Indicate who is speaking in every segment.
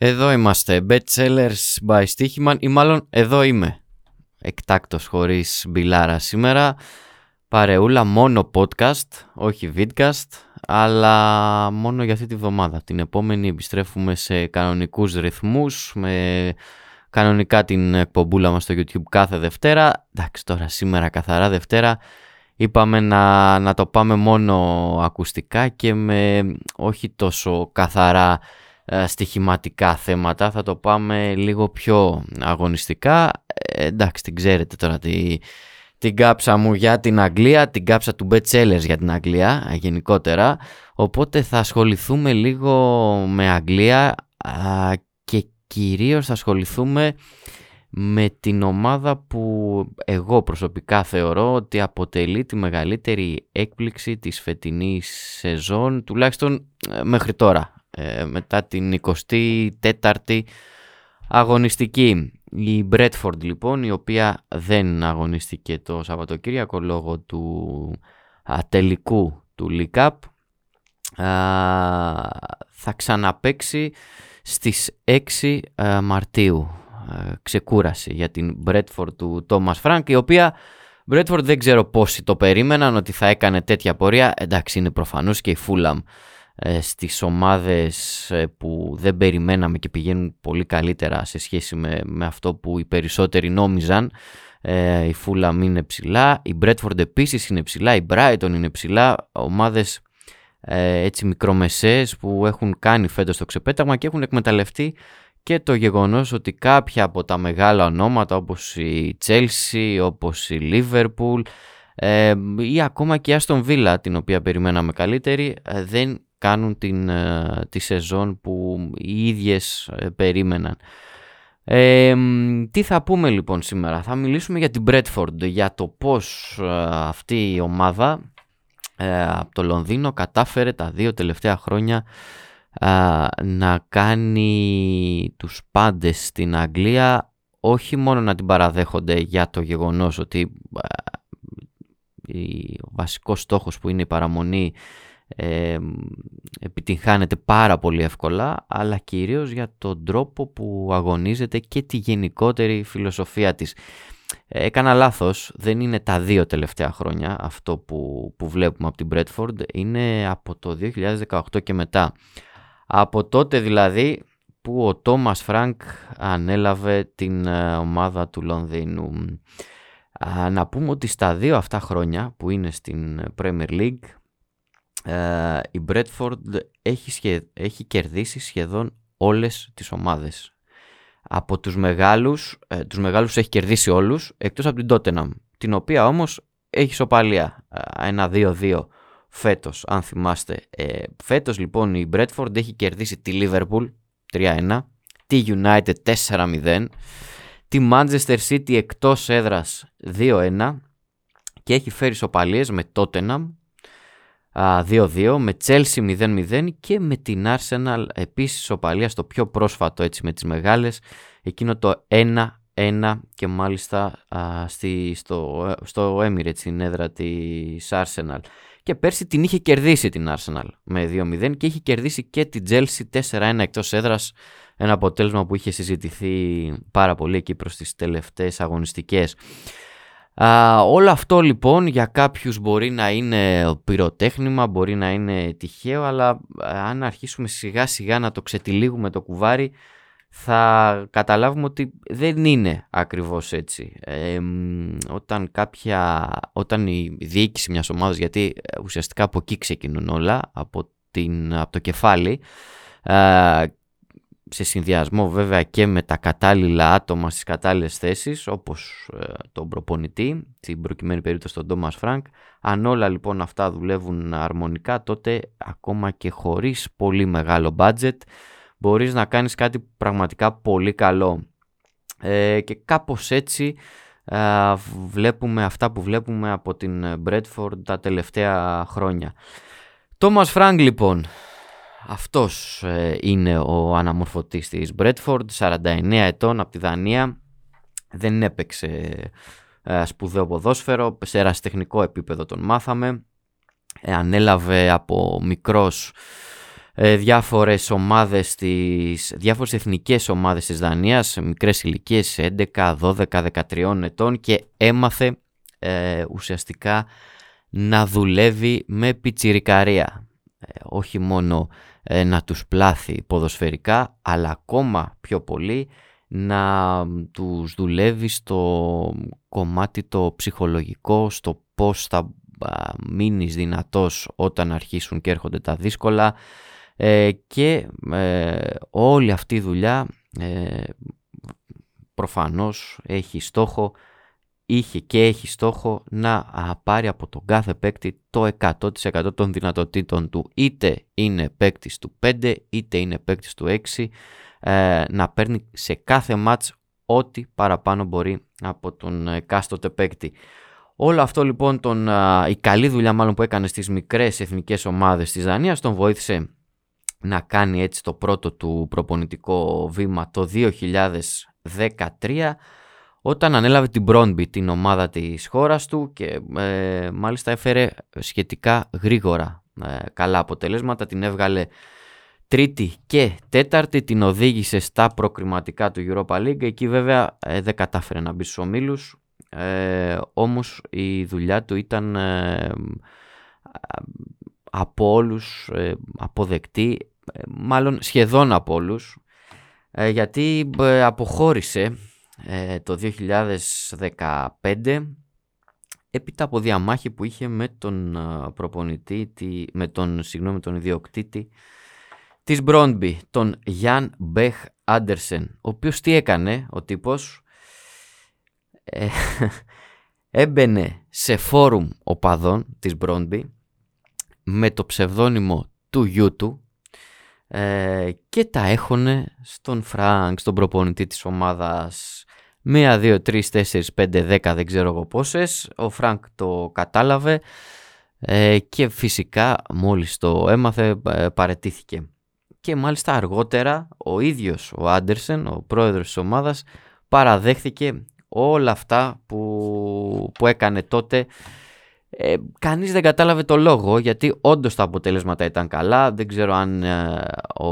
Speaker 1: Εδώ είμαστε, Bestsellers by Stichiman ή μάλλον εδώ είμαι. Εκτάκτος χωρίς μπιλάρα σήμερα. Παρεούλα μόνο podcast, όχι vidcast, αλλά μόνο για αυτή τη βδομάδα. Την επόμενη επιστρέφουμε σε κανονικούς ρυθμούς, με κανονικά την εκπομπούλα μας στο YouTube κάθε Δευτέρα. Εντάξει τώρα σήμερα καθαρά Δευτέρα. Είπαμε να, να το πάμε μόνο ακουστικά και με όχι τόσο καθαρά ε, στοιχηματικά θέματα. Θα το πάμε λίγο πιο αγωνιστικά. Ε, εντάξει, την ξέρετε τώρα τη, την κάψα μου για την Αγγλία, την κάψα του Betsellers για την Αγγλία ε, γενικότερα. Οπότε θα ασχοληθούμε λίγο με Αγγλία και κυρίως θα ασχοληθούμε με την ομάδα που εγώ προσωπικά θεωρώ ότι αποτελεί τη μεγαλύτερη έκπληξη της φετινής σεζόν, τουλάχιστον μέχρι τώρα. Ε, μετά την 24η αγωνιστική. Η Μπρέντφορντ λοιπόν, η οποία δεν αγωνίστηκε το Σαββατοκύριακο λόγω του τελικού του League Cup, θα ξαναπαίξει στις 6 Μαρτίου. ξεκούραση για την Μπρέντφορντ του Τόμας Φρανκ, η οποία Μπρέντφορντ δεν ξέρω πόσοι το περίμεναν ότι θα έκανε τέτοια πορεία. Εντάξει, είναι προφανώς και η Φούλαμ ε, στις ομάδες ε, που δεν περιμέναμε και πηγαίνουν πολύ καλύτερα σε σχέση με, με αυτό που οι περισσότεροι νόμιζαν. Ε, η Fulham είναι ψηλά, η Bradford επίσης είναι ψηλά, η Brighton είναι ψηλά, ομάδες ε, έτσι μικρομεσαίες που έχουν κάνει φέτος το ξεπέταγμα και έχουν εκμεταλλευτεί και το γεγονός ότι κάποια από τα μεγάλα ονόματα όπως η Chelsea, όπως η Liverpool ε, ή ακόμα και η Aston Villa την οποία περιμέναμε καλύτερη δεν κάνουν την, ε, τη σεζόν που οι ίδιες ε, περίμεναν. τι θα πούμε λοιπόν σήμερα; Θα μιλήσουμε για την Bradford, για το πώς ε, αυτή η ομάδα από το Λονδίνο κατάφερε τα δύο τελευταία χρόνια να κάνει τους πάντες στην Αγγλία όχι μόνο να την παραδέχονται για το γεγονός ότι ο βασικός στόχος που είναι η παραμονή ε, επιτυγχάνεται πάρα πολύ εύκολα αλλά κυρίως για τον τρόπο που αγωνίζεται και τη γενικότερη φιλοσοφία της. Ε, έκανα λάθος, δεν είναι τα δύο τελευταία χρόνια αυτό που, που βλέπουμε από την Bradford, είναι από το 2018 και μετά. Από τότε δηλαδή που ο Τόμας Φρανκ ανέλαβε την ε, ομάδα του Λονδίνου. να πούμε ότι στα δύο αυτά χρόνια που είναι στην Premier League ε, η Brentford έχει, έχει κερδίσει σχεδόν όλες τις ομάδες. Από τους μεγάλους, ε, τους μεγάλους έχει κερδίσει όλους, εκτός από την Tottenham, την οποία όμως έχει ισοπαλία, ε, ένα 2-2 φέτος, αν θυμάστε. Ε, φέτος λοιπόν η Bradford έχει κερδίσει τη Liverpool 3-1, τη United 4-0, τη Manchester City εκτός έδρας 2-1 και έχει φέρει σοπαλίες με Tottenham, 2-2 με Chelsea 0-0 και με την Arsenal επίσης οπαλία στο πιο πρόσφατο έτσι με τις μεγάλες. Εκείνο το 1-1 και μάλιστα στη, στο, στο Emirates στην έδρα της Arsenal. Και πέρσι την είχε κερδίσει την Arsenal με 2-0 και είχε κερδίσει και την Chelsea 4-1 εκτός έδρας. Ένα αποτέλεσμα που είχε συζητηθεί πάρα πολύ εκεί προς τις τελευταίες αγωνιστικές όλο αυτό λοιπόν για κάποιους μπορεί να είναι πυροτέχνημα, μπορεί να είναι τυχαίο, αλλά αν αρχίσουμε σιγά σιγά να το ξετυλίγουμε το κουβάρι, θα καταλάβουμε ότι δεν είναι ακριβώς έτσι. όταν, κάποια, όταν η διοίκηση μιας ομάδας, γιατί ουσιαστικά από εκεί ξεκινούν όλα, από, την, από το κεφάλι, σε συνδυασμό βέβαια και με τα κατάλληλα άτομα στις κατάλληλες θέσεις όπως ε, τον προπονητή, στην προκειμένη περίπτωση τον Τόμας Φρανκ αν όλα λοιπόν αυτά δουλεύουν αρμονικά τότε ακόμα και χωρίς πολύ μεγάλο budget μπορείς να κάνεις κάτι πραγματικά πολύ καλό ε, και κάπως έτσι ε, βλέπουμε αυτά που βλέπουμε από την Brentford τα τελευταία χρόνια. Τόμας Φρανκ λοιπόν αυτός ε, είναι ο αναμορφωτής της Brentford, 49 ετών από τη Δανία. Δεν έπαιξε ε, σπουδαίο ποδόσφαιρο, σε ερασιτεχνικό επίπεδο τον μάθαμε. Ε, ανέλαβε από μικρός ε, διάφορες ομάδες της, διάφορες εθνικές ομάδες της Δανίας, μικρές ηλικίες 11, 12, 13 ετών και έμαθε ε, ουσιαστικά να δουλεύει με πιτσιρικαρία. Ε, όχι μόνο ε, να τους πλάθει ποδοσφαιρικά, αλλά ακόμα πιο πολύ να τους δουλεύει στο κομμάτι το ψυχολογικό, στο πώς θα μείνεις δυνατός όταν αρχίσουν και έρχονται τα δύσκολα. Ε, και όλη αυτή η δουλειά προφανώς έχει στόχο είχε και έχει στόχο να πάρει από τον κάθε παίκτη το 100% των δυνατοτήτων του. Είτε είναι παίκτης του 5 είτε είναι παίκτης του 6 ε, να παίρνει σε κάθε μάτς ό,τι παραπάνω μπορεί από τον εκάστοτε παίκτη. Όλο αυτό λοιπόν τον, η καλή δουλειά μάλλον που έκανε στις μικρές εθνικές ομάδες της Δανίας τον βοήθησε να κάνει έτσι το πρώτο του προπονητικό βήμα το 2013 όταν ανέλαβε την Μπρόνμπι, την ομάδα της χώρας του και ε, μάλιστα έφερε σχετικά γρήγορα ε, καλά αποτελέσματα, την έβγαλε τρίτη και τέταρτη, την οδήγησε στα προκριματικά του Europa League, εκεί βέβαια ε, δεν κατάφερε να μπει στους ομίλους, όμως η δουλειά του ήταν από όλους αποδεκτή, μάλλον σχεδόν από όλους, γιατί αποχώρησε ε, το 2015 έπειτα από διαμάχη που είχε με τον ε, προπονητή, με τον, συγγνώμη, τον ιδιοκτήτη της Μπρόντμπι, τον Γιάν Μπέχ Άντερσεν, ο οποίος τι έκανε ο τύπος, ε, έμπαινε σε φόρουμ οπαδών της Μπρόντμπι με το ψευδώνυμο του γιού του ε, και τα έχωνε στον Φρανκ, στον προπονητή της ομάδας Μία, δύο, τρεις, τέσσερις, πέντε, δέκα, δεν ξέρω εγώ πόσες. Ο Φρανκ το κατάλαβε ε, και φυσικά μόλις το έμαθε ε, παρετήθηκε. Και μάλιστα αργότερα ο ίδιος ο Άντερσεν, ο πρόεδρος της ομάδας, παραδέχθηκε όλα αυτά που, που έκανε τότε ε, κανείς δεν κατάλαβε το λόγο γιατί όντως τα αποτελέσματα ήταν καλά. Δεν ξέρω αν ε, ο,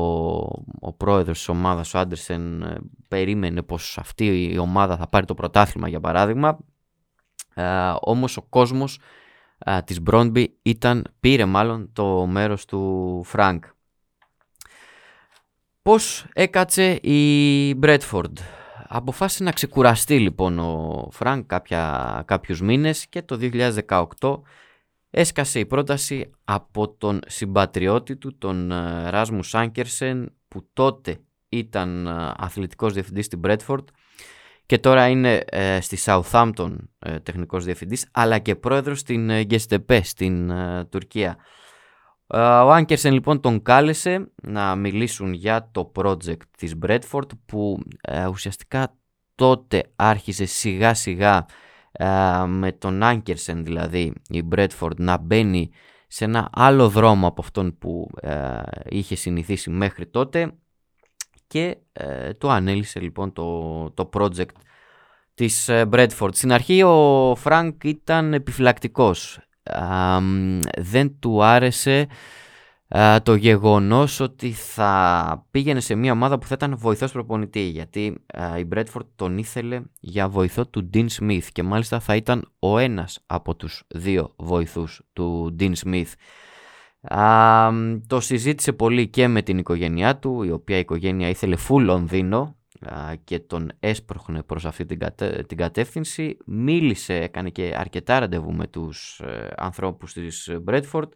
Speaker 1: ο πρόεδρος της ομάδας, ο Άντερσεν, ε, περίμενε πως αυτή η ομάδα θα πάρει το πρωτάθλημα για παράδειγμα. Ε, όμως ο κόσμος ε, της Μπρόντμπι ήταν, πήρε μάλλον το μέρος του Φρανκ. Πώς έκατσε η Μπρέντφορντ; Αποφάσισε να ξεκουραστεί λοιπόν ο Φρανκ κάποια, κάποιους μήνες και το 2018 έσκασε η πρόταση από τον συμπατριώτη του, τον ε, Ράσμους Άνκερσεν που τότε ήταν ε, αθλητικός διευθυντής στην Μπρέντφορντ και τώρα είναι ε, στη Southampton ε, τεχνικός διευθυντής αλλά και πρόεδρος στην Γκεστεπέ στην Τουρκία. Ο Άνκερσεν λοιπόν τον κάλεσε να μιλήσουν για το project της Bradford που ε, ουσιαστικά τότε άρχισε σιγά σιγά ε, με τον Άνκερσεν δηλαδή η Bradford να μπαίνει σε ένα άλλο δρόμο από αυτόν που ε, είχε συνηθίσει μέχρι τότε και το ανέλυσε λοιπόν το, το project της Brentford. Στην αρχή ο Φρανκ ήταν επιφυλακτικός δεν του άρεσε το γεγονός ότι θα πήγαινε σε μια ομάδα που θα ήταν βοηθός προπονητή γιατί η Brentford τον ήθελε για βοηθό του Dean Smith και μάλιστα θα ήταν ο ένας από τους δύο βοηθούς του Dean Smith. το συζήτησε πολύ και με την οικογένειά του η οποία η οικογένεια ήθελε full Λονδίνο και τον έσπροχνε προς αυτή την, την κατεύθυνση. Μίλησε, έκανε και αρκετά ραντεβού με τους ε, ανθρώπους της Μπρέτφορντ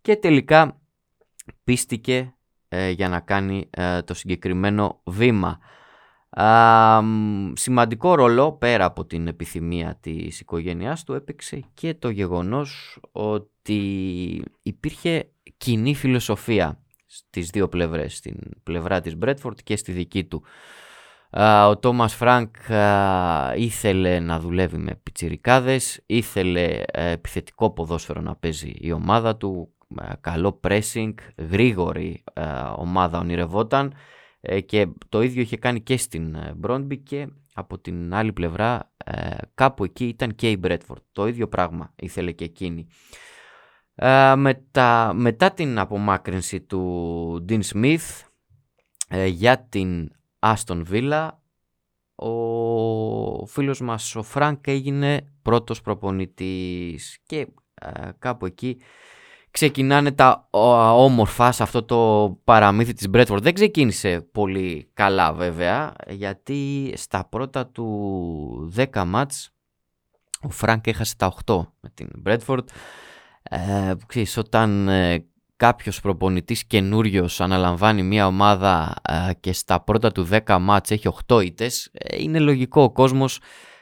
Speaker 1: και τελικά πίστηκε ε, για να κάνει ε, το συγκεκριμένο βήμα. σημαντικό ρόλο πέρα από την επιθυμία της οικογένειάς του έπαιξε και το γεγονός ότι υπήρχε κοινή φιλοσοφία στις δύο πλευρές, στην πλευρά της Μπρέντφορντ και στη δική του. Ο Τόμας Φρανκ ήθελε να δουλεύει με πιτσιρικάδες, ήθελε ε, επιθετικό ποδόσφαιρο να παίζει η ομάδα του, καλό pressing, γρήγορη ομάδα ονειρευόταν ε, και το ίδιο είχε κάνει και στην Μπρόντμπι και από την άλλη πλευρά ε, κάπου εκεί ήταν και η Μπρέντφορντ. Το ίδιο πράγμα ήθελε και εκείνη. Ε, μετά, μετά την απομάκρυνση του Dean Smith ε, για την Aston Villa ο φίλος μας ο Φρανκ έγινε πρώτος προπονητής και κάπου εκεί ξεκινάνε τα όμορφα σε αυτό το παραμύθι της Μπρέντφορντ. Δεν ξεκίνησε πολύ καλά βέβαια, γιατί στα πρώτα του 10 ματς ο Φρανκ έχασε τα 8 με την Μπρέντφορντ. Ε, ξέρεις, όταν ε, κάποιος προπονητής καινούριος αναλαμβάνει μια ομάδα ε, και στα πρώτα του 10 ματς έχει 8 ήττες, ε, είναι λογικό ο κόσμος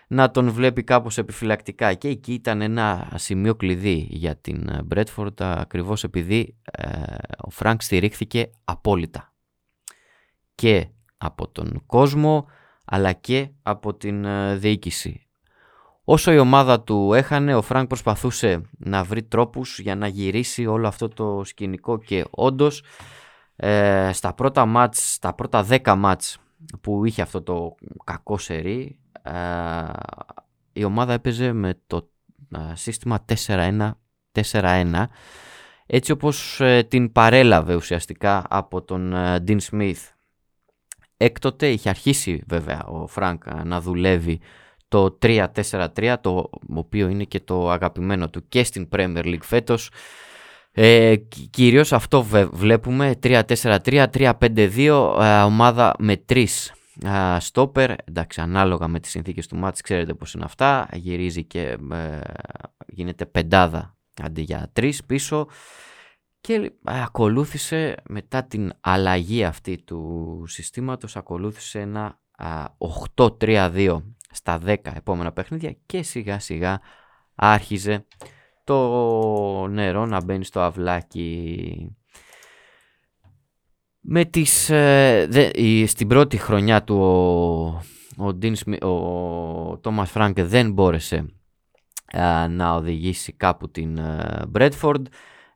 Speaker 1: να τον βλέπει κάπως επιφυλακτικά και εκεί ήταν ένα σημείο κλειδί για την Μπρέντφορντ ακριβώς επειδή ε, ο Φρανκ στηρίχθηκε απόλυτα και από τον κόσμο αλλά και από την ε, διοίκηση. Όσο η ομάδα του έχανε, ο Φρανκ προσπαθούσε να βρει τρόπους για να γυρίσει όλο αυτό το σκηνικό και όντως ε, στα πρώτα ματς, στα πρώτα 10 ματς που είχε αυτό το κακό σερί η ομάδα έπαιζε με το σύστημα 4-1-4-1 έτσι όπως ε, την παρέλαβε ουσιαστικά από τον ε, Dean Smith. Έκτοτε είχε αρχίσει βέβαια ο Φρανκ να δουλεύει το 3-4-3 το οποίο είναι και το αγαπημένο του και στην Premier League φέτος. Ε, κυρίως αυτό βλέπουμε 3-4-3, 3-5-2 ε, ομάδα με τρεις στόπερ, εντάξει ανάλογα με τις συνθήκες του ματς ξέρετε πώς είναι αυτά, γυρίζει και ε, γίνεται πεντάδα αντί για τρεις πίσω. Και ε, ακολούθησε μετά την αλλαγή αυτή του συστήματος ακολούθησε ένα 8-3-2 στα 10 επόμενα παιχνίδια και σιγά σιγά άρχιζε το νερό να μπαίνει στο αυλάκι με τις, ε, στην πρώτη χρονιά του ο, ο, ο Τόμας Φράνκε δεν μπόρεσε να οδηγήσει κάπου την Μπρέτφορντ.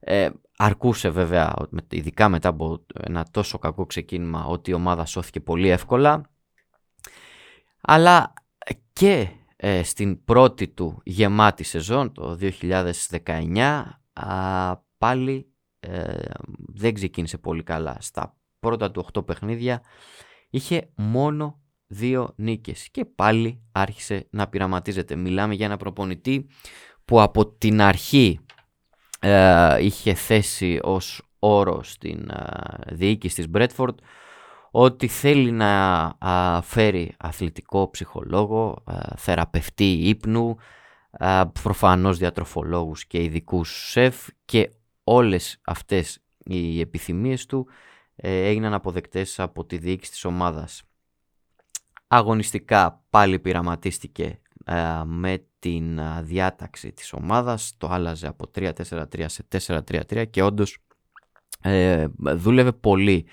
Speaker 1: Ε, αρκούσε βέβαια, ειδικά μετά από ένα τόσο κακό ξεκίνημα, ότι η ομάδα σώθηκε πολύ εύκολα. Αλλά και ε, στην πρώτη του γεμάτη σεζόν, το 2019, πάλι δεν ξεκίνησε πολύ καλά. Στα πρώτα του 8 παιχνίδια είχε μόνο δύο νίκες και πάλι άρχισε να πειραματίζεται. Μιλάμε για ένα προπονητή που από την αρχή ε, είχε θέσει ως όρο στην ε, διοίκηση της Μπρέτφορντ ότι θέλει να φέρει αθλητικό ψυχολόγο, ε, θεραπευτή ύπνου, ε, προφανώς διατροφολόγους και ειδικούς σεφ και όλες αυτές οι επιθυμίες του ε, έγιναν αποδεκτές από τη διοίκηση της ομάδας. Αγωνιστικά πάλι πειραματίστηκε ε, με την ε, διάταξη της ομάδας, το άλλαζε από 3-4-3 σε 4-3-3 και όντως δούλευε πολύ.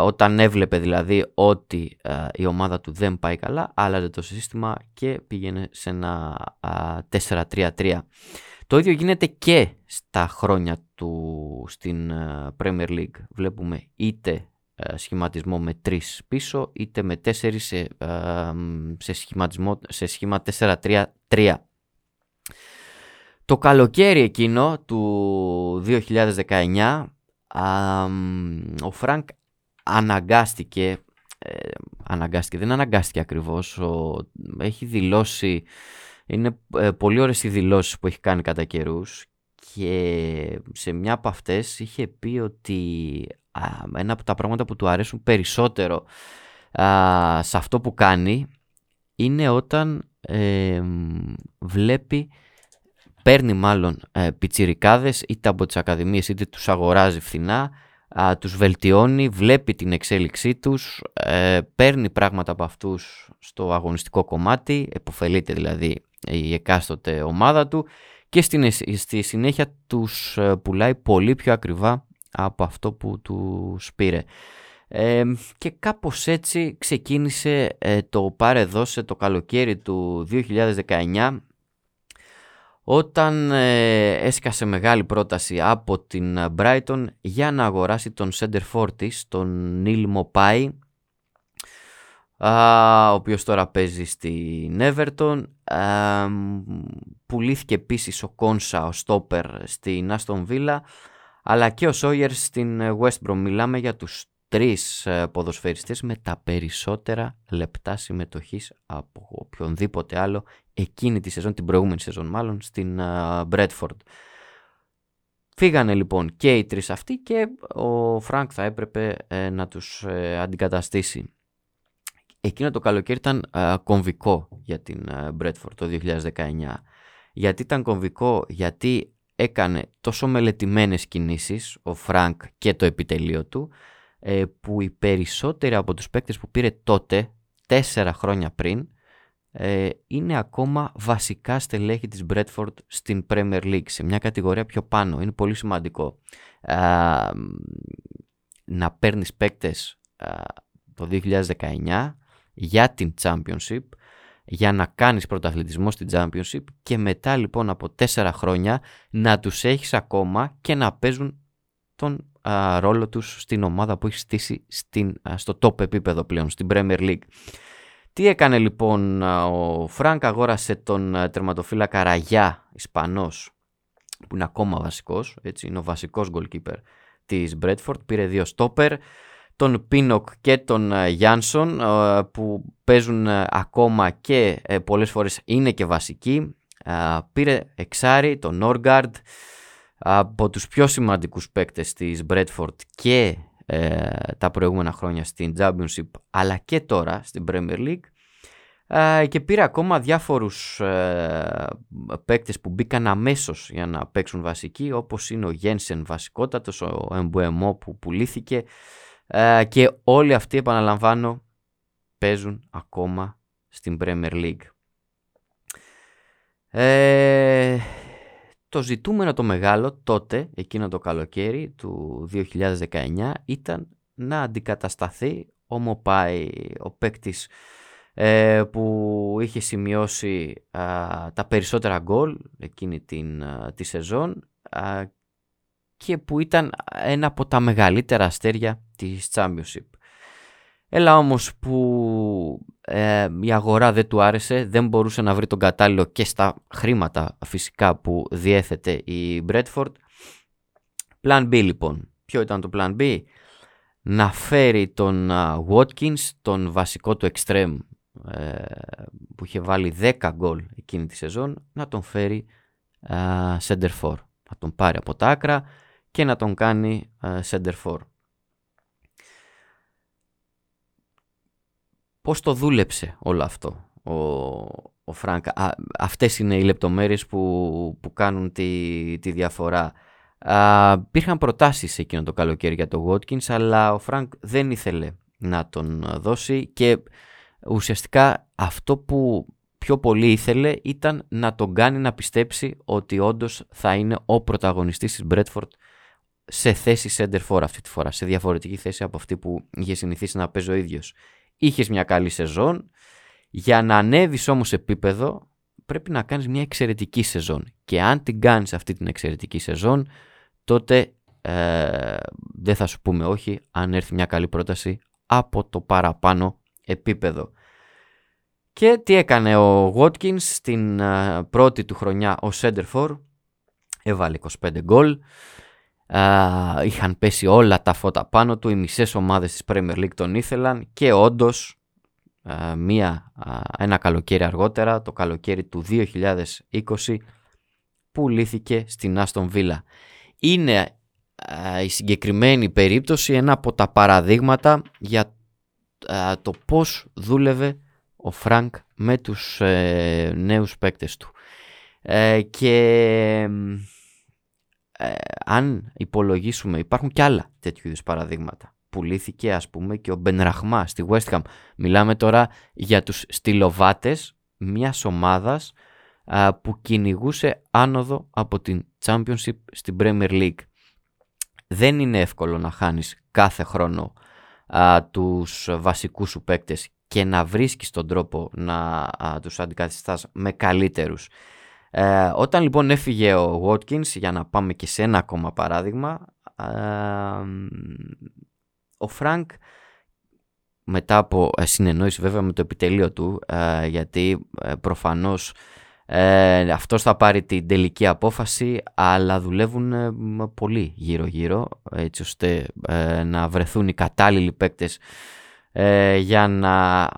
Speaker 1: Όταν έβλεπε δηλαδή ότι η ομάδα του δεν πάει καλά, άλλαζε το σύστημα και πήγαινε σε ένα 4-3-3. Το ίδιο γίνεται και στα χρόνια του στην ε, Premier League. Βλέπουμε είτε ε, σχηματισμό με 3 πίσω, είτε με 4 σε, ε, σε, σχηματισμό, σε σχήμα 4-3-3. Το καλοκαίρι εκείνο του 2019 ο Φρανκ αναγκάστηκε, αναγκάστηκε, δεν αναγκάστηκε ακριβώς, έχει δηλώσει είναι ε, πολύ ωραίες οι δηλώσεις που έχει κάνει κατά καιρούς και σε μια από αυτές είχε πει ότι ένα από τα πράγματα που του αρέσουν περισσότερο σε αυτό που κάνει είναι όταν ε, βλέπει, παίρνει μάλλον ε, πιτσιρικάδες είτε από τις ακαδημίες είτε τους αγοράζει φθηνά, α, τους βελτιώνει, βλέπει την εξέλιξή τους, ε, παίρνει πράγματα από αυτούς στο αγωνιστικό κομμάτι, εποφελείται δηλαδή η εκάστοτε ομάδα του και στη συνέχεια τους ε, πουλάει πολύ πιο ακριβά από αυτό που τους πήρε. Ε, και κάπως έτσι ξεκίνησε ε, το πάρε δώσε το καλοκαίρι του 2019 όταν ε, έσκασε μεγάλη πρόταση από την Brighton για να αγοράσει τον center της, τον Neil Mopai ο οποίος τώρα παίζει στην Everton. Πουλήθηκε επίσης ο Κόνσα, ο στόπερ, στην Aston Villa, αλλά και ο Σόγιερς στην West Brom. Μιλάμε για τους τρεις ε, ποδοσφαιριστές με τα περισσότερα λεπτά συμμετοχής από οποιονδήποτε άλλο εκείνη τη σεζόν, την προηγούμενη σεζόν μάλλον, στην Brentford. Φύγανε λοιπόν και οι τρεις αυτοί και ο Φρανκ θα έπρεπε ε, να τους ε, αντικαταστήσει. Εκείνο το καλοκαίρι ήταν κομβικό για την Brentford το 2019. Γιατί ήταν κομβικό, γιατί έκανε τόσο μελετημένες κινήσεις ο Φρανκ και το επιτελείο του ε, που οι περισσότεροι από τους παίκτες που πήρε τότε, τέσσερα χρόνια πριν, ε, είναι ακόμα βασικά στελέχη της Brentford στην Premier League, σε μια κατηγορία πιο πάνω. Είναι πολύ σημαντικό να παίρνεις παίκτες το 2019 για την Championship, για να κάνεις πρωταθλητισμό στην Championship και μετά λοιπόν από τέσσερα χρόνια να τους έχεις ακόμα και να παίζουν τον ρόλο τους στην ομάδα που έχεις στήσει στην, στο top επίπεδο πλέον, στην Premier League. Τι έκανε λοιπόν ο Φρανκ, αγόρασε τον τερματοφύλακα Ραγιά, Ισπανός, που είναι ακόμα βασικός, έτσι, είναι ο βασικός goalkeeper της Bradford, πήρε δύο στόπερ, τον Πίνοκ και τον Γιάνσον που παίζουν ακόμα και ε, πολλές φορές είναι και βασικοί. Πήρε εξάρι, τον Νόργκαρντ, από τους πιο σημαντικούς παίκτες της Bradford και ε, τα προηγούμενα χρόνια στην Championship αλλά και τώρα στην Premier League και πήρε ακόμα διάφορους ε, παίκτες που μπήκαν αμέσως για να παίξουν βασικοί όπως είναι ο Γένσεν βασικότατος, ο Εμπουεμό που πουλήθηκε ε, και όλοι αυτοί επαναλαμβάνω παίζουν ακόμα στην Premier League. Ε, το ζητούμενο το μεγάλο τότε, εκείνο το καλοκαίρι του 2019, ήταν να αντικατασταθεί ο Μοπάι, ο παίκτης ε, που είχε σημειώσει τα περισσότερα γκολ εκείνη την, τη σεζόν και που ήταν ένα από τα μεγαλύτερα αστέρια της Championship. Έλα όμως που ε, η αγορά δεν του άρεσε, δεν μπορούσε να βρει τον κατάλληλο και στα χρήματα φυσικά που διέθετε η Bradford. Plan B λοιπόν. Ποιο ήταν το Plan B? Να φέρει τον Watkins, τον βασικό του εξτρέμ ε, που είχε βάλει 10 γκολ εκείνη τη σεζόν, να τον φέρει ε, σέντερ φορ. Να τον πάρει από τα άκρα και να τον κάνει ε, σέντερ φορ. Πώς το δούλεψε όλο αυτό ο, ο Φρανκ. αυτές είναι οι λεπτομέρειες που, που κάνουν τη, τη διαφορά. Α, υπήρχαν προτάσεις εκείνο το καλοκαίρι για το Watkins, αλλά ο Φρανκ δεν ήθελε να τον δώσει και ουσιαστικά αυτό που πιο πολύ ήθελε ήταν να τον κάνει να πιστέψει ότι όντως θα είναι ο πρωταγωνιστής της Μπρέντφορντ σε θέση σέντερ φορ αυτή τη φορά, σε διαφορετική θέση από αυτή που είχε συνηθίσει να παίζει ο ίδιος είχες μια καλή σεζόν. Για να ανέβεις όμως επίπεδο πρέπει να κάνεις μια εξαιρετική σεζόν. Και αν την κάνεις αυτή την εξαιρετική σεζόν τότε ε, δεν θα σου πούμε όχι αν έρθει μια καλή πρόταση από το παραπάνω επίπεδο. Και τι έκανε ο Watkins στην ε, πρώτη του χρονιά ο Σέντερφορ. Έβαλε 25 γκολ είχαν πέσει όλα τα φώτα πάνω του, οι μισές ομάδες της Premier League τον ήθελαν και όντως μία, ένα καλοκαίρι αργότερα, το καλοκαίρι του 2020, πουλήθηκε στην Aston Villa. Είναι η συγκεκριμένη περίπτωση ένα από τα παραδείγματα για το πώς δούλευε ο Φρανκ με τους ε, νέους παίκτες του. Ε, και ε, αν υπολογίσουμε, υπάρχουν και άλλα τέτοιου είδους παραδείγματα. Πουλήθηκε ας πούμε και ο Μπενραχμά στη West Ham. Μιλάμε τώρα για τους στυλοβάτες μιας ομάδας που κυνηγούσε άνοδο από την Championship στην Premier League. Δεν είναι εύκολο να χάνεις κάθε χρόνο α, τους βασικούς σου παίκτες και να βρίσκεις τον τρόπο να α, τους αντικαθιστάς με καλύτερους. Ε, όταν λοιπόν έφυγε ο Watkins, για να πάμε και σε ένα ακόμα παράδειγμα, ε, ο Φρανκ μετά από ε, συνεννόηση βέβαια με το επιτελείο του ε, γιατί ε, προφανώς ε, αυτός θα πάρει την τελική απόφαση αλλά δουλεύουν πολύ γύρω γύρω έτσι ώστε να βρεθούν οι κατάλληλοι παίκτες για να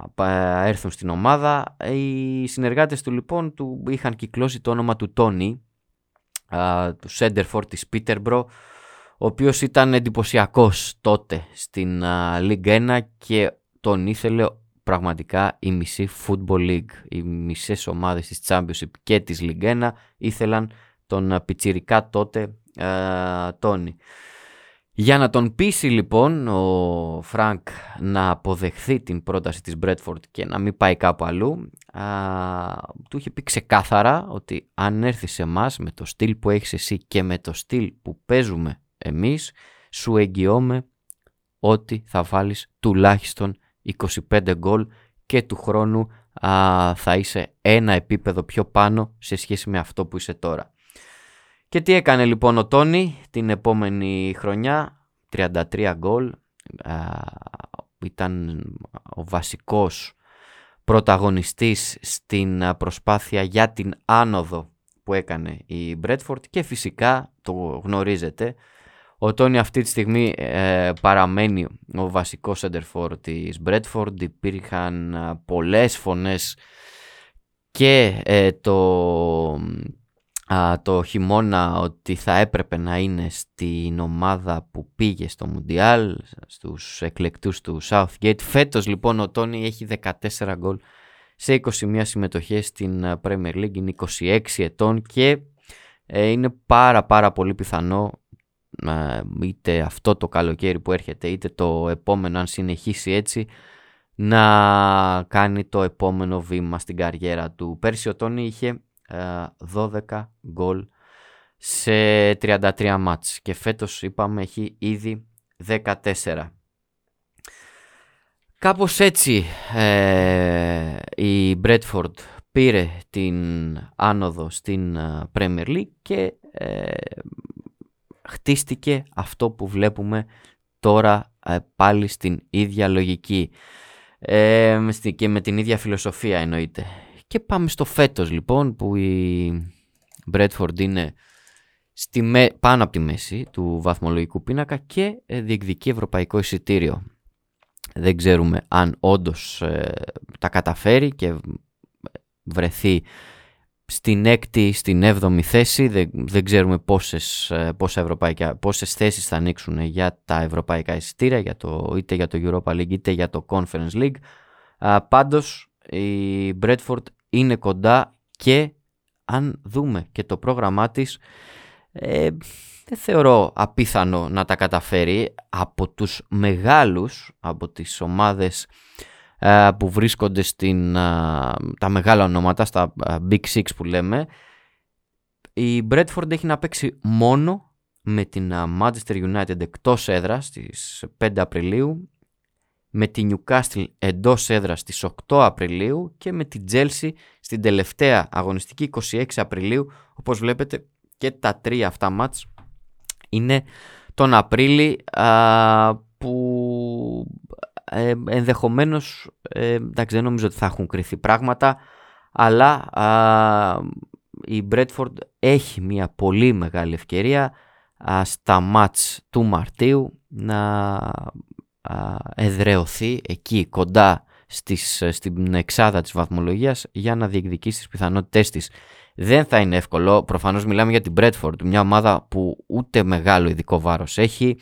Speaker 1: έρθουν στην ομάδα. Οι συνεργάτες του λοιπόν του είχαν κυκλώσει το όνομα του Τόνι του σέντερ φορ της Πίτερμπρο ο οποίος ήταν εντυπωσιακός τότε στην ε, 1 και τον ήθελε πραγματικά η μισή Football League. Οι μισές ομάδες της Championship και της League 1 ήθελαν τον πιτσιρικά τότε Τόνι. Για να τον πείσει λοιπόν ο Φρανκ να αποδεχθεί την πρόταση της Μπρέντφορντ και να μην πάει κάπου αλλού, α, του είχε πει ξεκάθαρα ότι αν έρθει σε εμάς με το στυλ που έχεις εσύ και με το στυλ που παίζουμε εμείς, σου εγγυώμαι ότι θα βάλεις τουλάχιστον 25 γκολ και του χρόνου α, θα είσαι ένα επίπεδο πιο πάνω σε σχέση με αυτό που είσαι τώρα. Και τι έκανε λοιπόν ο Τόνι την επόμενη χρονιά, 33 γκολ, ήταν ο βασικός πρωταγωνιστής στην προσπάθεια για την άνοδο που έκανε η Μπρέτφορντ και φυσικά το γνωρίζετε ο Τόνι αυτή τη στιγμή ε, παραμένει ο βασικός σέντερφορ της Μπρέτφορντ. Υπήρχαν ε, πολλές φωνές και ε, το, το χειμώνα ότι θα έπρεπε να είναι στην ομάδα που πήγε στο Μουντιάλ, στους εκλεκτούς του Southgate. Φέτος λοιπόν ο Τόνι έχει 14 γκολ σε 21 συμμετοχές στην Premier League, είναι 26 ετών και είναι πάρα πάρα πολύ πιθανό είτε αυτό το καλοκαίρι που έρχεται είτε το επόμενο αν συνεχίσει έτσι να κάνει το επόμενο βήμα στην καριέρα του. Πέρσι ο Τόνι είχε 12 ε, γκολ σε 33 μάτς και φέτος είπαμε έχει ήδη 14. Κάπως έτσι ε, η Bradford πήρε την άνοδο στην ε, Premier League και ε, χτίστηκε αυτό που βλέπουμε τώρα ε, πάλι στην ίδια λογική ε, και με την ίδια φιλοσοφία εννοείται. Και πάμε στο φέτος λοιπόν που η Bradford είναι στη πάνω από τη μέση του βαθμολογικού πίνακα και ε, διεκδικεί ευρωπαϊκό εισιτήριο. Δεν ξέρουμε αν όντως τα καταφέρει και βρεθεί στην έκτη, στην έβδομη θέση. Δεν, δεν ξέρουμε πόσες, ε, πόσα ευρωπαϊκά, πόσες θέσεις θα ανοίξουν για τα ευρωπαϊκά εισιτήρια, για το, είτε για το Europa League είτε για το Conference League. Α, πάντως η Bradford είναι κοντά και αν δούμε και το πρόγραμμά της ε, δεν θεωρώ απίθανο να τα καταφέρει. Από τους μεγάλους, από τις ομάδες ε, που βρίσκονται στην, ε, τα μεγάλα ονόματα, στα ε, Big Six που λέμε, η Bradford έχει να παίξει μόνο με την Manchester United εκτός έδρας στις 5 Απριλίου, με την Newcastle εντός έδρας στις 8 Απριλίου και με την Chelsea στην τελευταία αγωνιστική 26 Απριλίου. Όπως βλέπετε και τα τρία αυτά μάτς είναι τον Απρίλη που ε, ενδεχομένως, ε, εντάξει δεν νομίζω ότι θα έχουν κρυθεί πράγματα, αλλά η Bradford έχει μια πολύ μεγάλη ευκαιρία στα μάτς του Μαρτίου να α, εδρεωθεί εκεί κοντά στις, στην εξάδα της βαθμολογίας για να διεκδικήσει τις πιθανότητές της. Δεν θα είναι εύκολο, προφανώς μιλάμε για την Bradford, μια ομάδα που ούτε μεγάλο ειδικό βάρος έχει,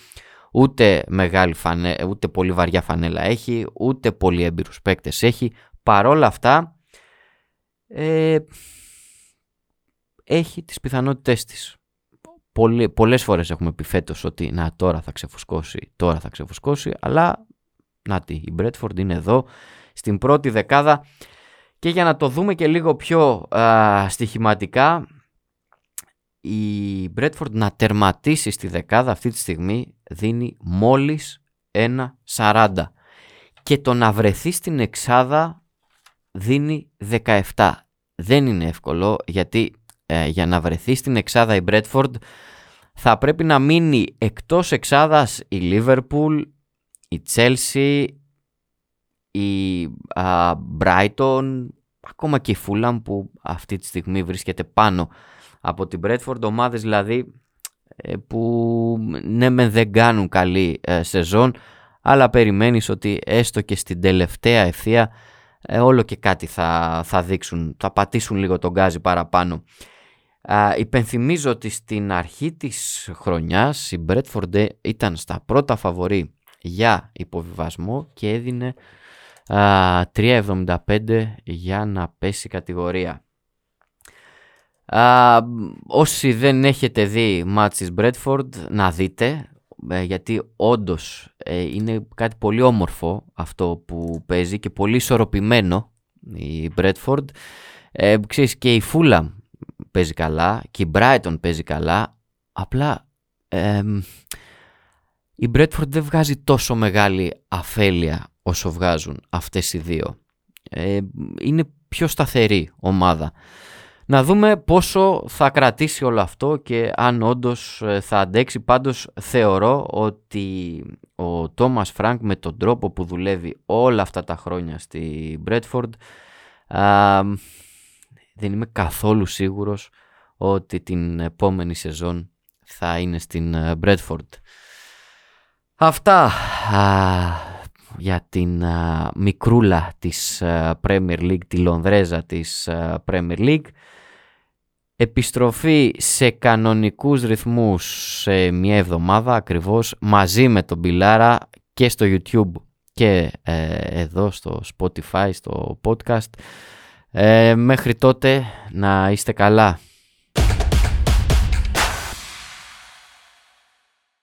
Speaker 1: Ούτε, μεγάλη φανε, ούτε πολύ βαριά φανέλα έχει, ούτε πολύ έμπειρους παίκτες έχει. Παρόλα αυτά, ε, έχει τις πιθανότητές της. Πολλέ, πολλές φορές έχουμε πει φέτος ότι να τώρα θα ξεφουσκώσει, τώρα θα ξεφουσκώσει, αλλά να τι, η Μπρέτφορντ είναι εδώ στην πρώτη δεκάδα και για να το δούμε και λίγο πιο α, στοιχηματικά η Μπρέτφορντ να τερματίσει στη δεκάδα αυτή τη στιγμή δίνει μόλις 1,40 και το να βρεθεί στην εξάδα δίνει 17. Δεν είναι εύκολο γιατί ε, για να βρεθεί στην εξάδα η Μπρέτφορντ θα πρέπει να μείνει εκτός εξάδας η Λίβερπουλ, η Τσέλσι, η Brighton, ακόμα και η Fulham που αυτή τη στιγμή βρίσκεται πάνω από την Bradford, ομάδες δηλαδή ε, που ναι μεν δεν κάνουν καλή ε, σεζόν αλλά περιμένεις ότι έστω και στην τελευταία ευθεία ε, όλο και κάτι θα, θα δείξουν, θα πατήσουν λίγο τον γκάζι παραπάνω. Α, υπενθυμίζω ότι στην αρχή της χρονιάς η Bradford ήταν στα πρώτα φαβορή για υποβιβασμό και έδινε 3.75 για να πέσει κατηγορία. Α, όσοι δεν έχετε δει μάτς της Bradford να δείτε ε, γιατί όντως ε, είναι κάτι πολύ όμορφο αυτό που παίζει και πολύ ισορροπημένο η Bradford. Ε, ξέρεις και η Fulham παίζει καλά και η Brighton παίζει καλά απλά η Bradford δεν βγάζει τόσο μεγάλη αφέλεια όσο βγάζουν αυτές οι δύο. Ε, είναι πιο σταθερή ομάδα. Να δούμε πόσο θα κρατήσει όλο αυτό και αν όντως ε, θα αντέξει. Πάντως θεωρώ ότι ο Τόμας Φρανκ με τον τρόπο που δουλεύει όλα αυτά τα χρόνια στη Brentford δεν είμαι καθόλου σίγουρος ότι την επόμενη σεζόν θα είναι στην ε, Brentford. Αυτά για την μικρούλα της Premier League, τη Λονδρέζα της Premier League. Επιστροφή σε κανονικούς ρυθμούς σε μια εβδομάδα ακριβώς μαζί με τον Μπιλάρα και στο YouTube και ε, εδώ στο Spotify, στο podcast. Ε, μέχρι τότε να είστε καλά.